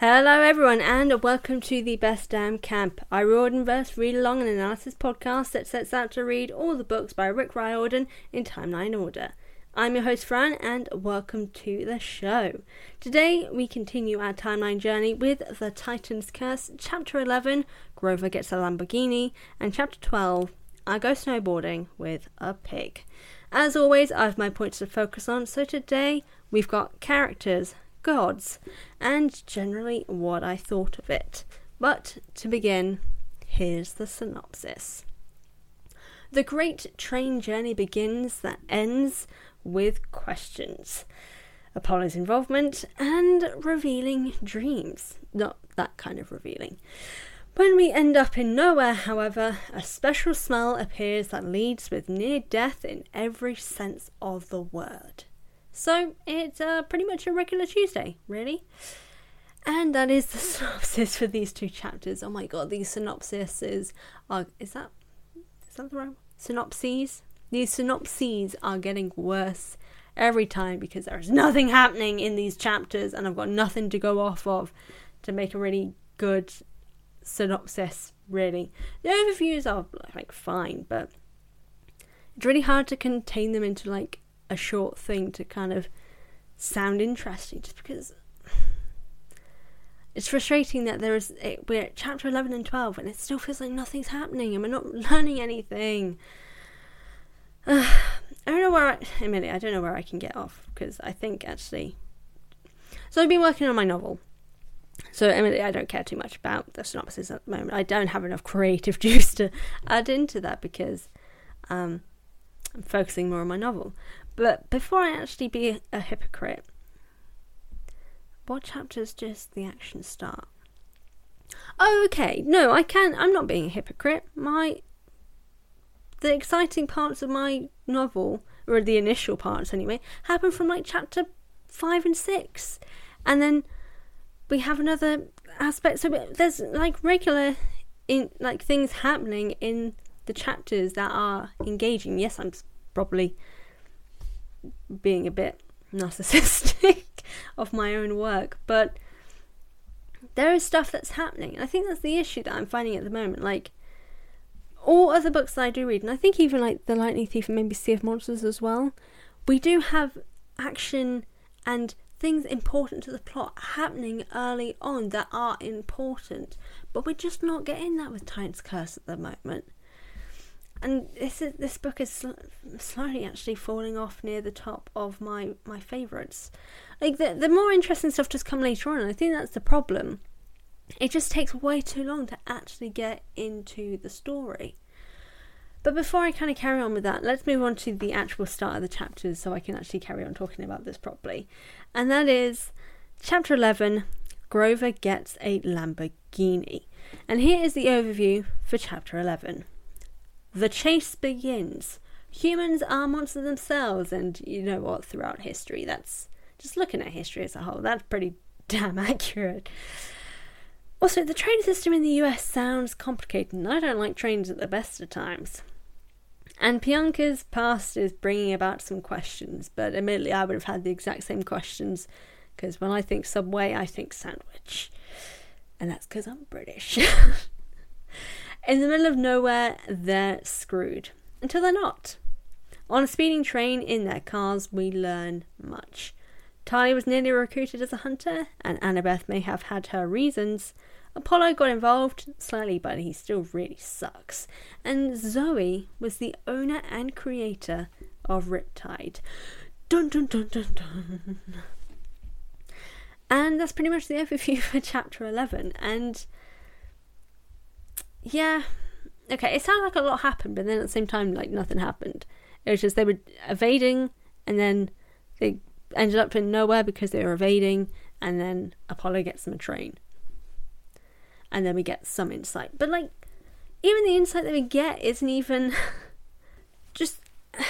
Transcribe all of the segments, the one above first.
Hello, everyone, and welcome to the Best Damn Camp, a Riordan verse read along and analysis podcast that sets out to read all the books by Rick Riordan in timeline order. I'm your host, Fran, and welcome to the show. Today, we continue our timeline journey with The Titan's Curse, Chapter 11 Grover Gets a Lamborghini, and Chapter 12 I Go Snowboarding with a Pig. As always, I have my points to focus on, so today we've got characters, gods, and generally what I thought of it. But to begin, here's the synopsis. The great train journey begins that ends with questions. Apollo's involvement and revealing dreams. Not that kind of revealing. When we end up in nowhere, however, a special smell appears that leads with near death in every sense of the word. So it's uh, pretty much a regular Tuesday, really. And that is the synopsis for these two chapters. Oh my god, these synopsises are is that is that the right synopses? These synopses are getting worse every time because there is nothing happening in these chapters and I've got nothing to go off of to make a really good synopsis, really. The overviews are like fine, but it's really hard to contain them into like a short thing to kind of sound interesting just because it's frustrating that there is we're at chapter 11 and 12 and it still feels like nothing's happening and we're not learning anything. Uh, i don't know where i i don't know where i can get off because i think actually so i've been working on my novel. So Emily, i don't care too much about the synopsis at the moment. I don't have enough creative juice to add into that because um, i'm focusing more on my novel but before I actually be a hypocrite, what chapters does the action start? Oh, okay. No, I can. I'm not being a hypocrite. My the exciting parts of my novel, or the initial parts anyway, happen from like chapter five and six, and then we have another aspect. So there's like regular in like things happening in the chapters that are engaging. Yes, I'm probably being a bit narcissistic of my own work, but there is stuff that's happening. And I think that's the issue that I'm finding at the moment. Like, all other books that I do read, and I think even like The Lightning Thief and maybe Sea of Monsters as well, we do have action and things important to the plot happening early on that are important, but we're just not getting that with Titan's Curse at the moment and this is, this book is sl- slowly actually falling off near the top of my my favorites. Like the the more interesting stuff just come later on, and I think that's the problem. It just takes way too long to actually get into the story. But before I kind of carry on with that, let's move on to the actual start of the chapters so I can actually carry on talking about this properly. And that is chapter 11 Grover Gets a Lamborghini. And here is the overview for chapter 11. The chase begins. Humans are monsters themselves, and you know what, throughout history, that's just looking at history as a whole, that's pretty damn accurate. Also, the train system in the US sounds complicated, and I don't like trains at the best of times. And Bianca's past is bringing about some questions, but admittedly, I would have had the exact same questions because when I think Subway, I think sandwich. And that's because I'm British. In the middle of nowhere, they're screwed. Until they're not. On a speeding train in their cars, we learn much. Thalia was nearly recruited as a hunter, and Annabeth may have had her reasons. Apollo got involved slightly, but he still really sucks. And Zoe was the owner and creator of Riptide. Dun dun dun dun dun. and that's pretty much the overview for chapter 11. And yeah, okay, it sounded like a lot happened, but then at the same time, like nothing happened. It was just they were evading, and then they ended up in nowhere because they were evading, and then Apollo gets them a train. And then we get some insight. But like, even the insight that we get isn't even just.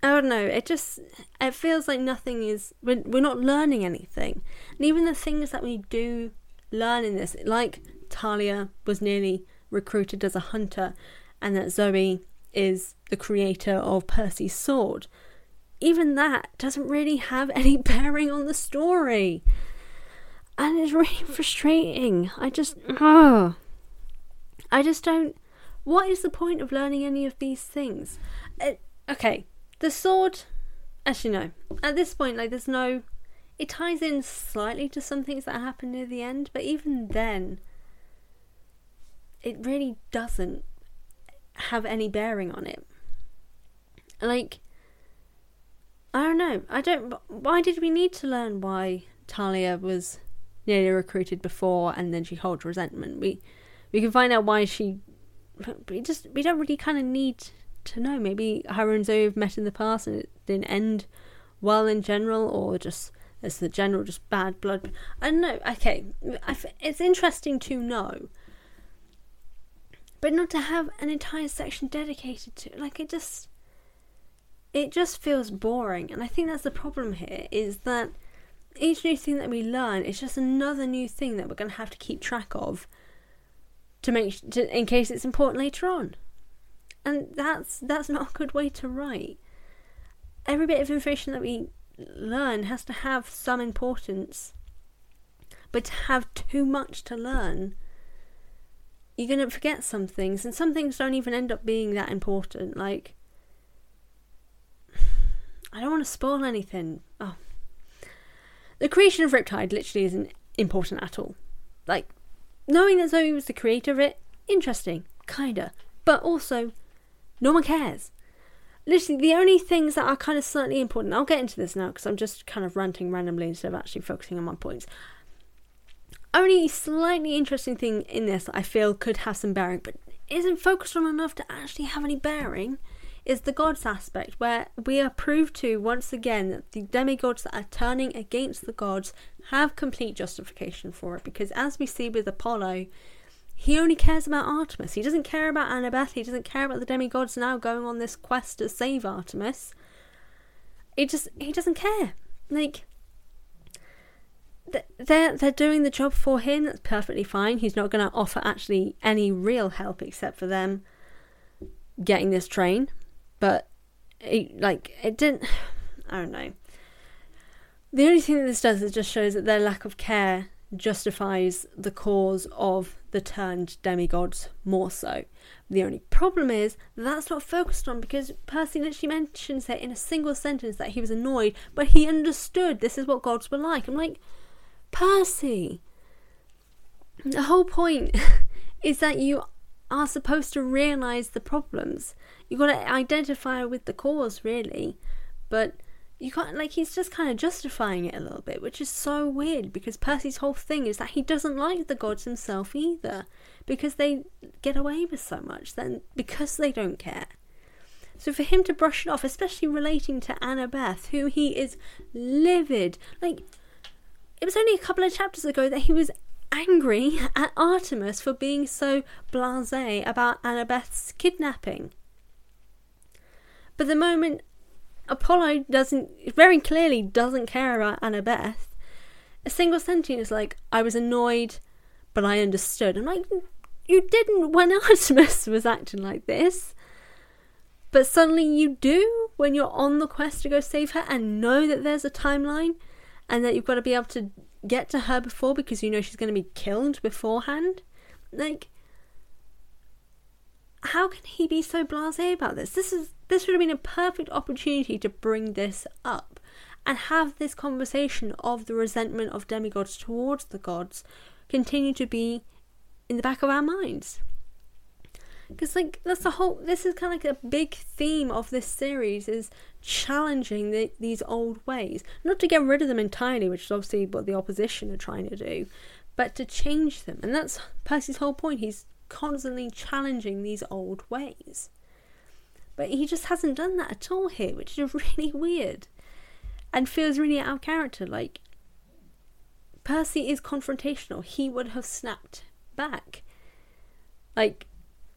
I don't know. It just it feels like nothing is. We're, we're not learning anything, and even the things that we do learn in this, like Thalia was nearly recruited as a hunter, and that Zoe is the creator of Percy's sword. Even that doesn't really have any bearing on the story. And it's really frustrating. I just. Oh, I just don't. What is the point of learning any of these things? It, okay, the sword. Actually, no. At this point, like, there's no. It ties in slightly to some things that happen near the end, but even then, it really doesn't have any bearing on it. Like, I don't know. I don't. Why did we need to learn why Thalia was nearly recruited before and then she holds resentment? We we can find out why she. We just we don't really kind of need to know. Maybe her and Zoe have met in the past and it didn't end well in general, or just it's the general just bad blood. I don't know. Okay, it's interesting to know but not to have an entire section dedicated to it, like it just it just feels boring. And i think that's the problem here is that each new thing that we learn is just another new thing that we're going to have to keep track of to make to, in case it's important later on. And that's that's not a good way to write. Every bit of information that we learn has to have some importance but to have too much to learn you're going to forget some things, and some things don't even end up being that important. Like, I don't want to spoil anything. Oh. The creation of Riptide literally isn't important at all. Like, knowing that Zoe was the creator of it, interesting, kinda. But also, no one cares. Literally, the only things that are kind of slightly important, I'll get into this now because I'm just kind of ranting randomly instead of actually focusing on my points only slightly interesting thing in this I feel could have some bearing, but isn't focused on enough to actually have any bearing, is the gods aspect, where we are proved to once again that the demigods that are turning against the gods have complete justification for it. Because as we see with Apollo, he only cares about Artemis. He doesn't care about Annabeth. He doesn't care about the demigods now going on this quest to save Artemis. It just he doesn't care. Like they're they're doing the job for him. That's perfectly fine. He's not going to offer actually any real help except for them getting this train. But it, like it didn't. I don't know. The only thing that this does is just shows that their lack of care justifies the cause of the turned demigods more so. The only problem is that that's not focused on because Percy literally mentions it in a single sentence that he was annoyed, but he understood this is what gods were like. I'm like, Percy! The whole point is that you are supposed to realize the problems. You've got to identify with the cause, really. But you can't, like, he's just kind of justifying it a little bit, which is so weird because Percy's whole thing is that he doesn't like the gods himself either because they get away with so much, then because they don't care. So for him to brush it off, especially relating to Annabeth, who he is livid, like it was only a couple of chapters ago that he was angry at Artemis for being so blasé about Annabeth's kidnapping. But the moment Apollo doesn't very clearly doesn't care about Annabeth, a single sentence is like, I was annoyed, but I understood. I'm like, you didn't when Artemis was acting like this. But suddenly you do when you're on the quest to go save her and know that there's a timeline and that you've got to be able to get to her before because you know she's going to be killed beforehand. Like, how can he be so blasé about this? This is this would have been a perfect opportunity to bring this up and have this conversation of the resentment of demigods towards the gods continue to be in the back of our minds. Because like that's the whole. This is kind of like a big theme of this series is challenging the, these old ways, not to get rid of them entirely, which is obviously what the opposition are trying to do, but to change them. And that's Percy's whole point. He's constantly challenging these old ways. But he just hasn't done that at all here, which is really weird and feels really out of character. Like, Percy is confrontational. He would have snapped back. Like,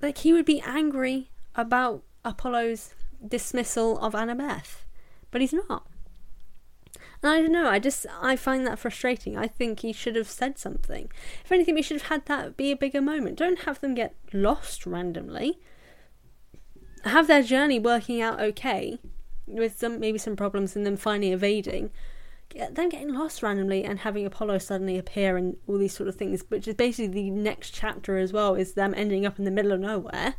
like he would be angry about Apollo's dismissal of Annabeth, but he's not. And I don't know, I just I find that frustrating. I think he should have said something. If anything, we should have had that be a bigger moment. Don't have them get lost randomly. Have their journey working out okay, with some maybe some problems and then finally evading. Them getting lost randomly and having Apollo suddenly appear and all these sort of things, which is basically the next chapter as well, is them ending up in the middle of nowhere.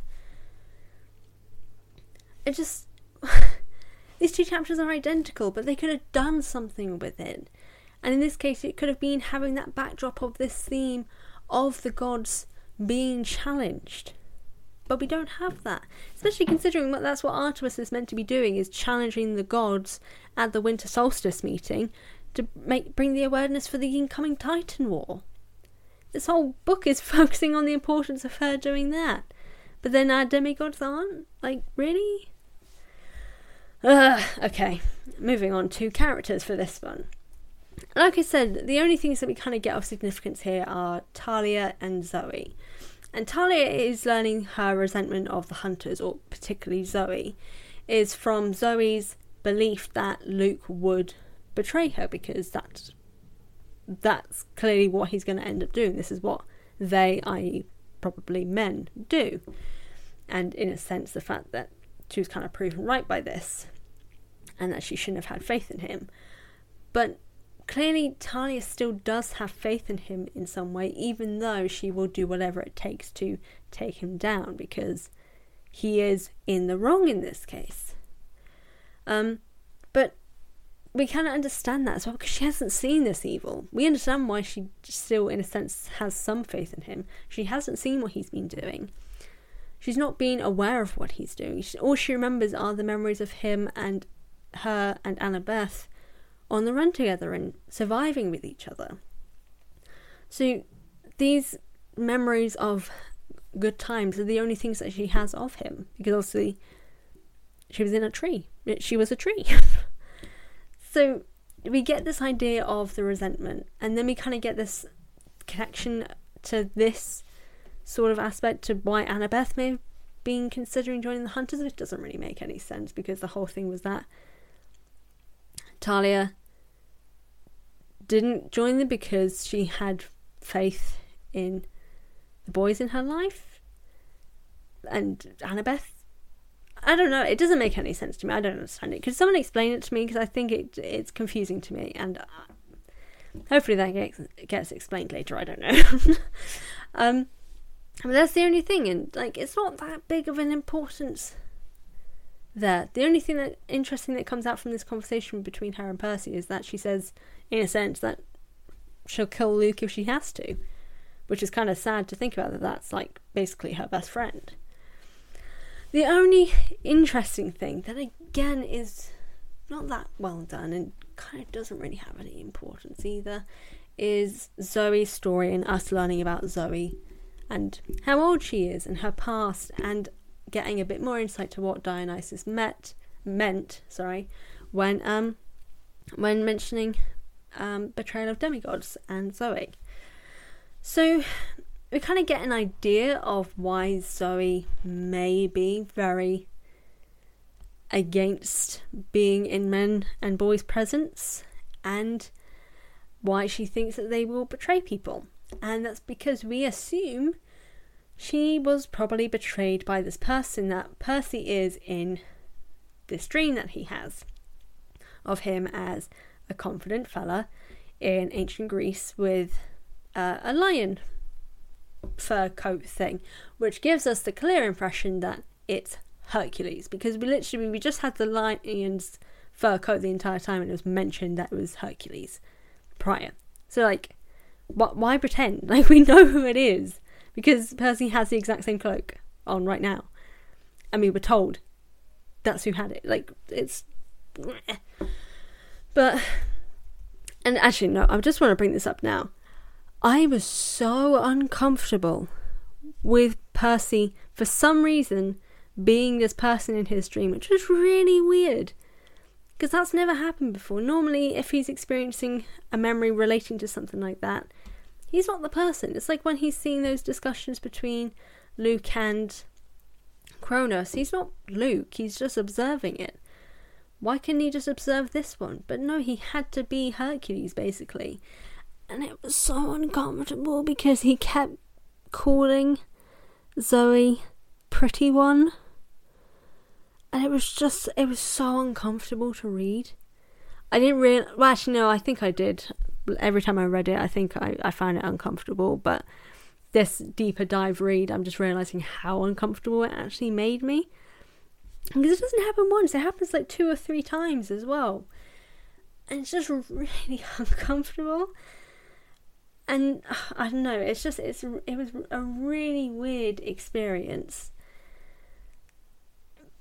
It just these two chapters are identical, but they could have done something with it. And in this case, it could have been having that backdrop of this theme of the gods being challenged. But we don't have that, especially considering what that's what Artemis is meant to be doing is challenging the gods at the winter solstice meeting to make bring the awareness for the incoming Titan War. This whole book is focusing on the importance of her doing that. But then our demigods aren't? Like, really? Uh, okay, moving on to characters for this one. Like I said, the only things that we kind of get of significance here are Thalia and Zoe. And Thalia is learning her resentment of the hunters, or particularly Zoe, is from Zoe's belief that Luke would betray her because that's that's clearly what he's going to end up doing. This is what they, i.e., probably men, do. And in a sense, the fact that she was kind of proven right by this and that she shouldn't have had faith in him. But clearly, Thalia still does have faith in him in some way, even though she will do whatever it takes to take him down because he is in the wrong in this case. Um, but we kind of understand that as well because she hasn't seen this evil. We understand why she still, in a sense, has some faith in him. She hasn't seen what he's been doing. She's not been aware of what he's doing. All she remembers are the memories of him and her and Annabeth on the run together and surviving with each other. So these memories of good times are the only things that she has of him because obviously she was in a tree. She was a tree. so we get this idea of the resentment and then we kind of get this connection to this sort of aspect to why Annabeth may have been considering joining the Hunters, which doesn't really make any sense because the whole thing was that Thalia didn't join them because she had faith in the boys in her life. And Annabeth, I don't know. It doesn't make any sense to me. I don't understand it. Could someone explain it to me? Because I think it it's confusing to me, and uh, hopefully that gets gets explained later. I don't know. um, but that's the only thing, and like it's not that big of an importance there. The only thing that interesting that comes out from this conversation between her and Percy is that she says, in a sense, that she'll kill Luke if she has to, which is kind of sad to think about that that's like basically her best friend. The only interesting thing that again is not that well done and kind of doesn't really have any importance either is Zoe's story and us learning about Zoe and how old she is and her past and getting a bit more insight to what Dionysus met meant, sorry, when um when mentioning um, betrayal of demigods and Zoe. So we kind of get an idea of why Zoe may be very against being in men and boys' presence and why she thinks that they will betray people. And that's because we assume she was probably betrayed by this person that Percy is in this dream that he has of him as a confident fella in ancient Greece with uh, a lion fur coat thing, which gives us the clear impression that it's Hercules because we literally we just had the lion's fur coat the entire time and it was mentioned that it was Hercules prior. So like, what? Why pretend? Like we know who it is because Percy has the exact same cloak. on right now. And we were told that's who had it. Like, it's. But. And actually, no, I just want to bring this up now. I was so uncomfortable with Percy for some reason being this person in his dream, which was really weird. Because that's never happened before. Normally, if he's experiencing a memory relating to something like that, he's not the person. It's like when he's seeing those discussions between Luke and Kronos. He's not Luke, he's just observing it. Why couldn't he just observe this one? But no, he had to be Hercules, basically. And it was so uncomfortable because he kept calling Zoe Pretty One. And it was just, it was so uncomfortable to read. I didn't really, well, actually, no, I think I did. Every time I read it, I think I, I found it uncomfortable. But this deeper dive read, I'm just realizing how uncomfortable it actually made me. Because it doesn't happen once, it happens like two or three times as well. And it's just really uncomfortable and I don't know. It's just it's it was a really weird experience.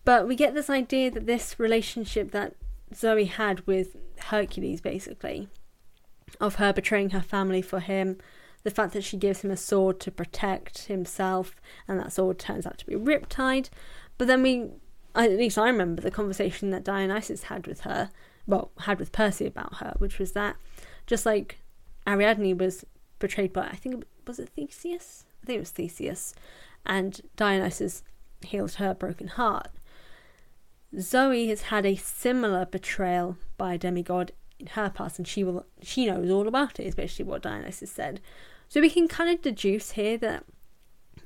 But we get this idea that this relationship that Zoe had with Hercules, basically, of her betraying her family for him, the fact that she gives him a sword to protect himself, and that sword turns out to be Riptide. But then we, at least I remember the conversation that Dionysus had with her, well, had with Percy about her, which was that just like Ariadne was betrayed by, I think, was it Theseus? I think it was Theseus. And Dionysus healed her broken heart. Zoe has had a similar betrayal by a demigod her past, and she will she knows all about it, is basically what Dionysus said. So we can kind of deduce here that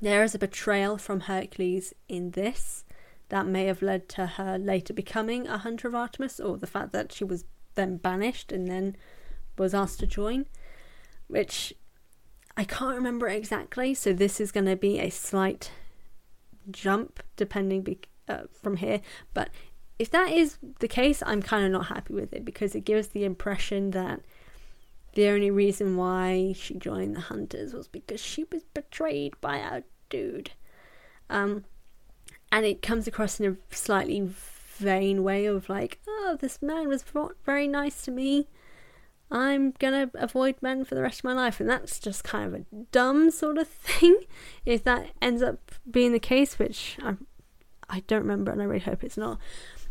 there is a betrayal from Hercules in this that may have led to her later becoming a hunter of Artemis, or the fact that she was then banished and then was asked to join, which I can't remember exactly, so this is going to be a slight jump depending be- uh, from here. But if that is the case, I'm kind of not happy with it because it gives the impression that the only reason why she joined the Hunters was because she was betrayed by our dude. Um, and it comes across in a slightly vain way of like, oh, this man was very nice to me. I'm gonna avoid men for the rest of my life, and that's just kind of a dumb sort of thing. If that ends up being the case, which I, I don't remember, and I really hope it's not.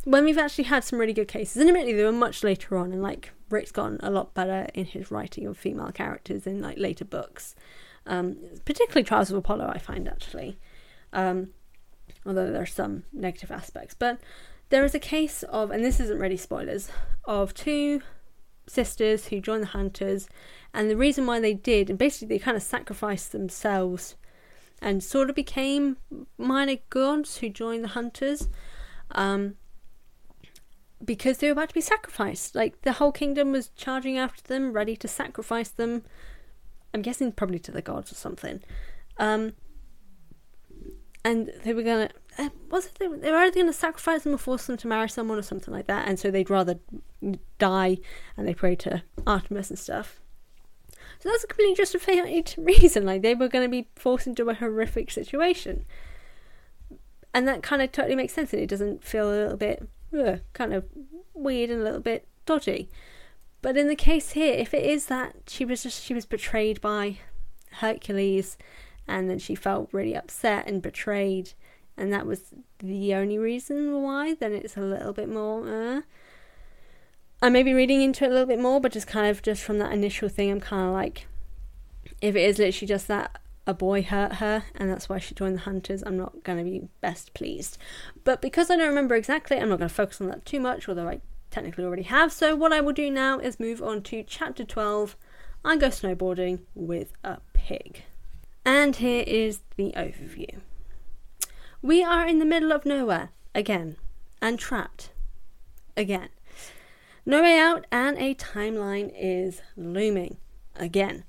When we've actually had some really good cases, and admittedly they were much later on, and like Rick's gotten a lot better in his writing of female characters in like later books, um, particularly Trials of Apollo. I find actually, um, although there are some negative aspects, but there is a case of, and this isn't really spoilers, of two sisters who joined the hunters, and the reason why they did, and basically they kind of sacrificed themselves and sort of became minor gods who joined the hunters. Um, because they were about to be sacrificed. Like the whole kingdom was charging after them, ready to sacrifice them. I'm guessing probably to the gods or something. Um, and they were gonna uh, was it they, they were either gonna sacrifice them or force them to marry someone or something like that, and so they'd rather die and they pray to Artemis and stuff. So that's a completely justified reason. Like they were going to be forced into a horrific situation, and that kind of totally makes sense. And it doesn't feel a little bit ugh, kind of weird and a little bit dodgy. But in the case here, if it is that she was just she was betrayed by Hercules and then she felt really upset and betrayed, and that was the only reason why, then it's a little bit more. Uh. I may be reading into it a little bit more, but just kind of just from that initial thing, I'm kind of like, if it is literally just that a boy hurt her and that's why she joined the hunters, I'm not going to be best pleased. But because I don't remember exactly, I'm not going to focus on that too much, although I technically already have. So, what I will do now is move on to chapter 12 I go snowboarding with a pig. And here is the overview. We are in the middle of nowhere again and trapped again. No way out, and a timeline is looming again.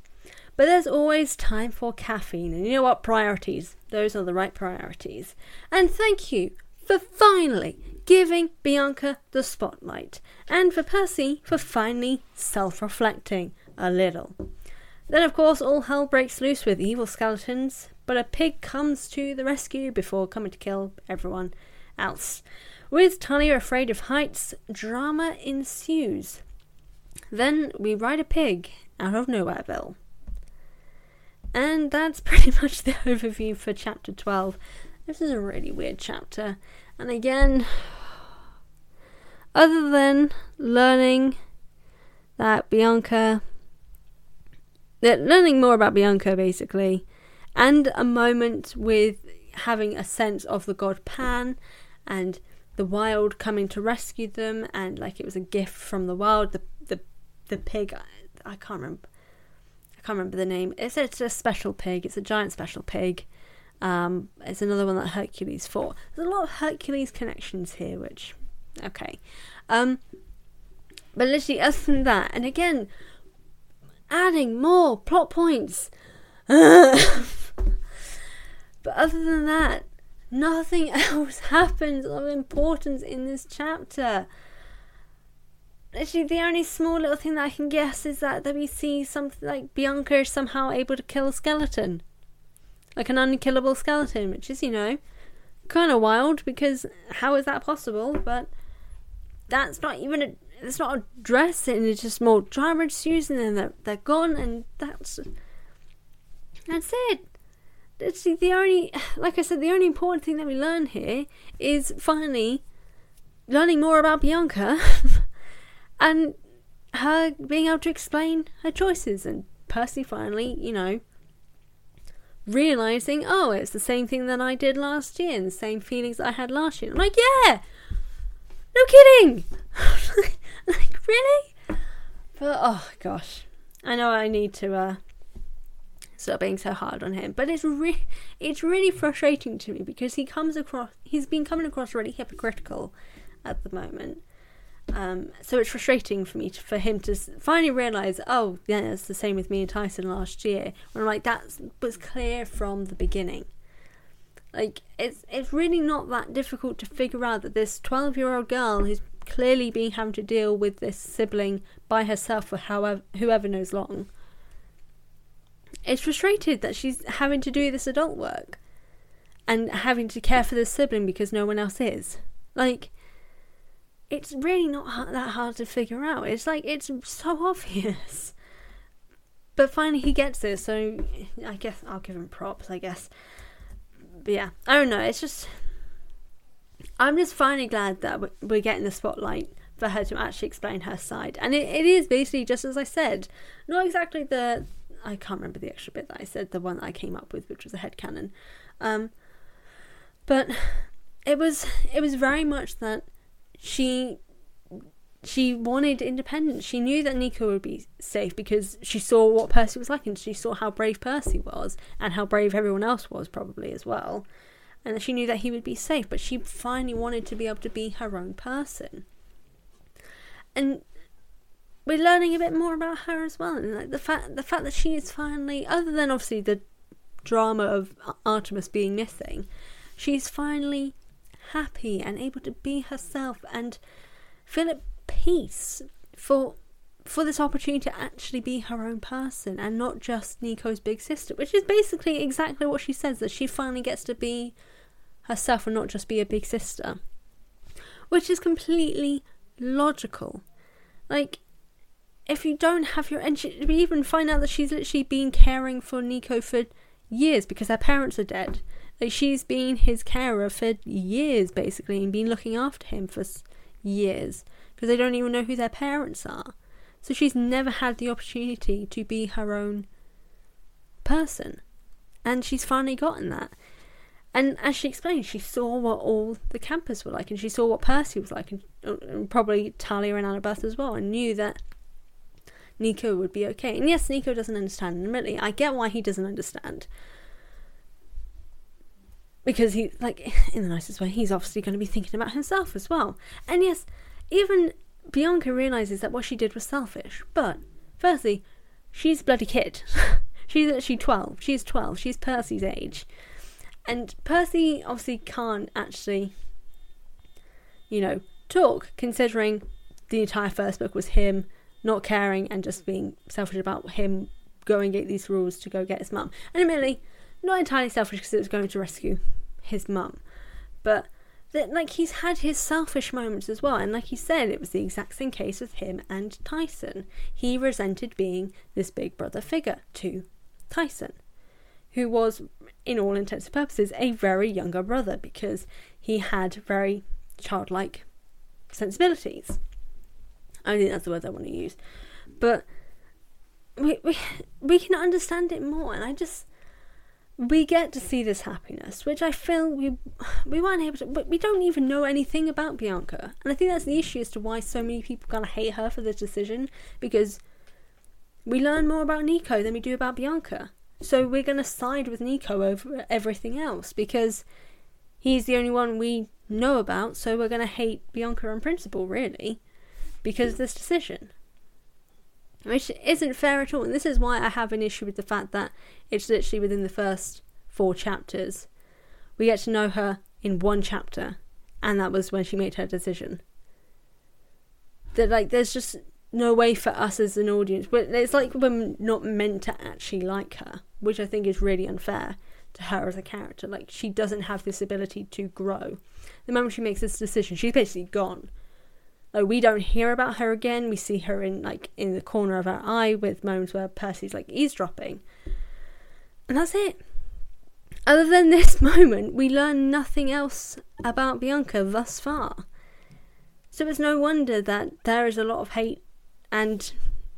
But there's always time for caffeine, and you know what? Priorities. Those are the right priorities. And thank you for finally giving Bianca the spotlight, and for Percy for finally self reflecting a little. Then, of course, all hell breaks loose with evil skeletons but a pig comes to the rescue before coming to kill everyone else. With Thalia afraid of heights, drama ensues. Then we ride a pig out of Nowhereville. And that's pretty much the overview for chapter 12. This is a really weird chapter. And again, other than learning that Bianca, learning more about Bianca basically, and a moment with having a sense of the god Pan and the wild coming to rescue them, and like it was a gift from the wild. The the the pig, I, I can't remember. Can't remember the name. It's, it's a special pig. It's a giant special pig. Um, it's another one that Hercules fought. There's a lot of Hercules connections here, which okay. Um, but literally, other than that, and again, adding more plot points. but other than that, nothing else happens of importance in this chapter. Literally, the only small little thing that I can guess is that, that we see something like Bianca somehow able to kill a skeleton. Like an unkillable skeleton, which is, you know, kind of wild because how is that possible? But that's not even a. It's not a dressing. It's just more drama ensues, and they're, they're gone, and that's that's it it's the only, like I said, the only important thing that we learn here is finally learning more about Bianca and her being able to explain her choices and Percy finally, you know, realizing, oh, it's the same thing that I did last year and the same feelings I had last year. I'm like, yeah, no kidding. like, really? But oh gosh, I know I need to uh, stop being so hard on him. But it's re- it's really frustrating to me because he comes across he's been coming across really hypocritical at the moment. Um, so it's frustrating for me to, for him to finally realize, oh, yeah, it's the same with me and Tyson last year. When I'm like, that was clear from the beginning. Like it's it's really not that difficult to figure out that this 12 year old girl who's clearly been having to deal with this sibling by herself for however whoever knows long is frustrated that she's having to do this adult work and having to care for this sibling because no one else is. Like, it's really not that hard to figure out. It's like, it's so obvious. But finally he gets it, so I guess I'll give him props, I guess. But yeah, I don't know, it's just. I'm just finally glad that we're getting the spotlight for her to actually explain her side. And it, it is basically just as I said. Not exactly the I can't remember the extra bit that I said, the one that I came up with, which was a head canon. Um, but it was it was very much that she she wanted independence. She knew that Nico would be safe because she saw what Percy was like and she saw how brave Percy was and how brave everyone else was probably as well. And she knew that he would be safe, but she finally wanted to be able to be her own person. And we're learning a bit more about her as well. And like the fact the fact that she is finally, other than obviously the drama of Artemis being missing, she's finally happy and able to be herself and feel at peace for for this opportunity to actually be her own person and not just Nico's big sister, which is basically exactly what she says that she finally gets to be herself and not just be a big sister, which is completely logical. Like if you don't have your and she, we even find out that she's literally been caring for Nico for years because her parents are dead. Like she's been his carer for years basically and been looking after him for years because they don't even know who their parents are. So she's never had the opportunity to be her own person. And she's finally gotten that. And as she explained, she saw what all the campers were like, and she saw what Percy was like, and, and probably Thalia and Annabeth as well, and knew that Nico would be okay. And yes, Nico doesn't understand. admittedly, I get why he doesn't understand. Because he, like, in the nicest way, he's obviously going to be thinking about himself as well. And yes, even Bianca realizes that what she did was selfish. But, firstly, she's a bloody kid. she's actually 12. She's 12. She's Percy's age. And Percy obviously can't actually, you know, talk, considering the entire first book was him not caring and just being selfish about him going get these rules to go get his mum. And admittedly, not entirely selfish because it was going to rescue his mum, but that like he's had his selfish moments as well. And like he said, it was the exact same case with him and Tyson. He resented being this big brother figure to Tyson, who was, in all intents and purposes, a very younger brother because he had very childlike sensibilities. I think that's the word I want to use. But we, we, we can understand it more, and I just we get to see this happiness, which I feel we we weren't able to. But we don't even know anything about Bianca, and I think that's the issue as to why so many people kind of hate her for this decision because we learn more about Nico than we do about Bianca. So we're going to side with Nico over everything else because he's the only one we know about. So we're going to hate Bianca on principle, really, because of this decision which isn't fair at all. And this is why I have an issue with the fact that it's literally within the first four chapters. We get to know her in one chapter, and that was when she made her decision. That like, there's just no way for us as an audience, but it's like we're not meant to actually like her, which I think is really unfair to her as a character. Like, she doesn't have this ability to grow. The moment she makes this decision, she's basically gone. Like we don't hear about her again. We see her in like in the corner of our eye with moments where Percy's like eavesdropping. And that's it. Other than this moment, we learn nothing else about Bianca thus far. So it's no wonder that there is a lot of hate and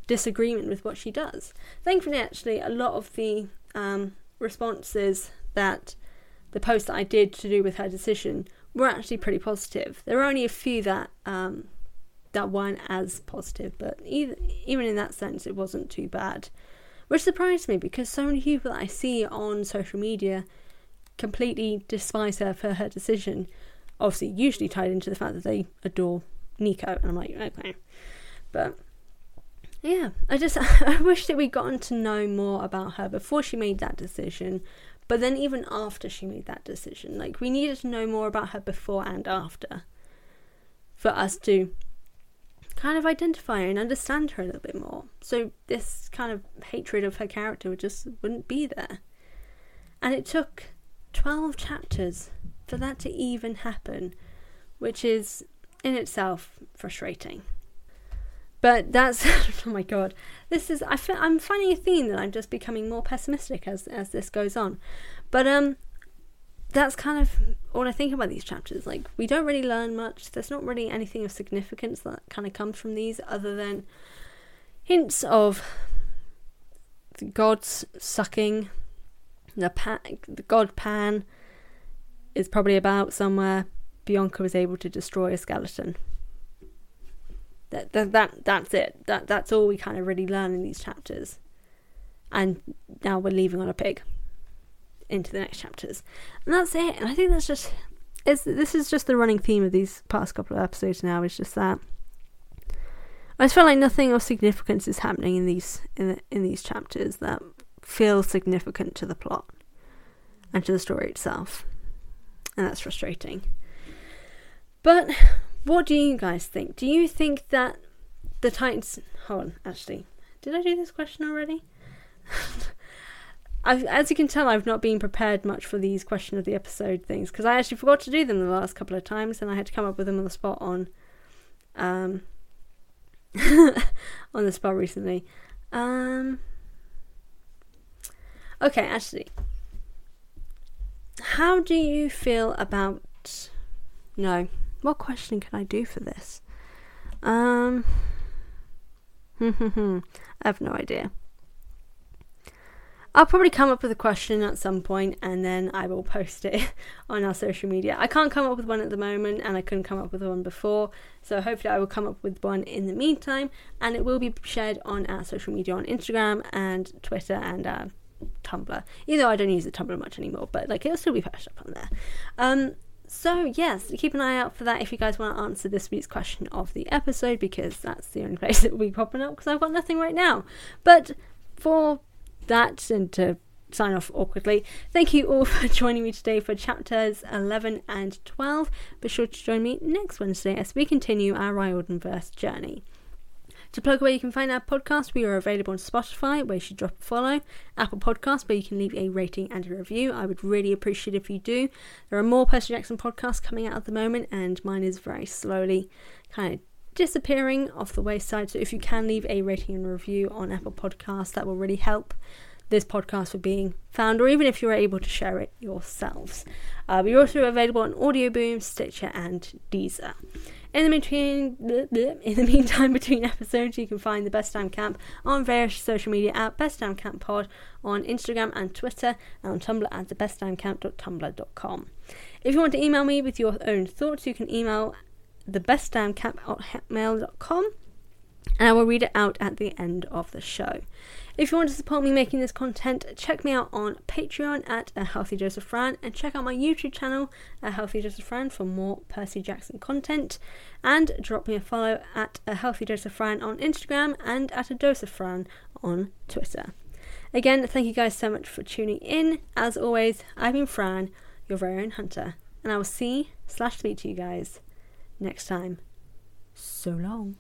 disagreement with what she does. Thankfully, actually, a lot of the um, responses that the post that I did to do with her decision were actually pretty positive. There were only a few that um, that weren't as positive, but either, even in that sense, it wasn't too bad. Which surprised me because so many people that I see on social media completely despise her for her decision. Obviously, usually tied into the fact that they adore Nico, and I'm like, okay. But yeah, I just I wish that we'd gotten to know more about her before she made that decision. But then even after she made that decision, like we needed to know more about her before and after for us to kind of identify her and understand her a little bit more. So this kind of hatred of her character just wouldn't be there. And it took 12 chapters for that to even happen, which is in itself frustrating. But that's oh my god, this is I I'm finding a theme that I'm just becoming more pessimistic as as this goes on. But um that's kind of all I think about these chapters. Like, we don't really learn much. There's not really anything of significance that kind of comes from these other than hints of the gods sucking. The, the god Pan is probably about somewhere. Bianca was able to destroy a skeleton. That, that, that that's it. That that's all we kind of really learn in these chapters. And now we're leaving on a pig into the next chapters. And that's it. And I think that's just it's this is just the running theme of these past couple of episodes now, it's just that I just feel like nothing of significance is happening in these in the, in these chapters that feel significant to the plot and to the story itself. And that's frustrating. But what do you guys think? Do you think that the Titans hold on, actually. Did I do this question already? I've, as you can tell, I've not been prepared much for these question of the episode things because I actually forgot to do them the last couple of times, and I had to come up with them on the spot on, um, on the spot recently. Um, okay, actually, how do you feel about? No, what question can I do for this? Um, I have no idea. I'll probably come up with a question at some point and then I will post it on our social media. I can't come up with one at the moment and I couldn't come up with one before, so hopefully I will come up with one in the meantime and it will be shared on our social media on Instagram and Twitter and uh, Tumblr. Even though I don't use the Tumblr much anymore, but like it'll still be posted up on there. Um, so yes, keep an eye out for that if you guys want to answer this week's question of the episode because that's the only place it will be popping up because I've got nothing right now. But for that and to sign off awkwardly. Thank you all for joining me today for chapters 11 and 12. Be sure to join me next Wednesday as we continue our Riordanverse journey. To plug where you can find our podcast, we are available on Spotify, where you should drop a follow, Apple Podcasts, where you can leave a rating and a review. I would really appreciate if you do. There are more Percy Jackson podcasts coming out at the moment, and mine is very slowly kind of disappearing off the wayside. So if you can leave a rating and review on Apple Podcasts, that will really help this podcast for being found, or even if you're able to share it yourselves. Uh, we're also available on Audio Boom, Stitcher, and Deezer. In the between, in the meantime, between episodes, you can find the Best Damn Camp on various social media at Best Damn Camp Pod on Instagram and Twitter, and on Tumblr at thebestdamncamp.tumblr.com. If you want to email me with your own thoughts, you can email thebestdamcamp at hotmail.com and I will read it out at the end of the show. If you want to support me making this content, check me out on Patreon at A Healthy Dose of Fran and check out my YouTube channel, A Healthy Dose of Fran, for more Percy Jackson content. And drop me a follow at A Healthy Dose of Fran on Instagram and at A Dose of Fran on Twitter. Again, thank you guys so much for tuning in. As always, I've been Fran, your very own hunter, and I will see slash speak to you guys next time. So long.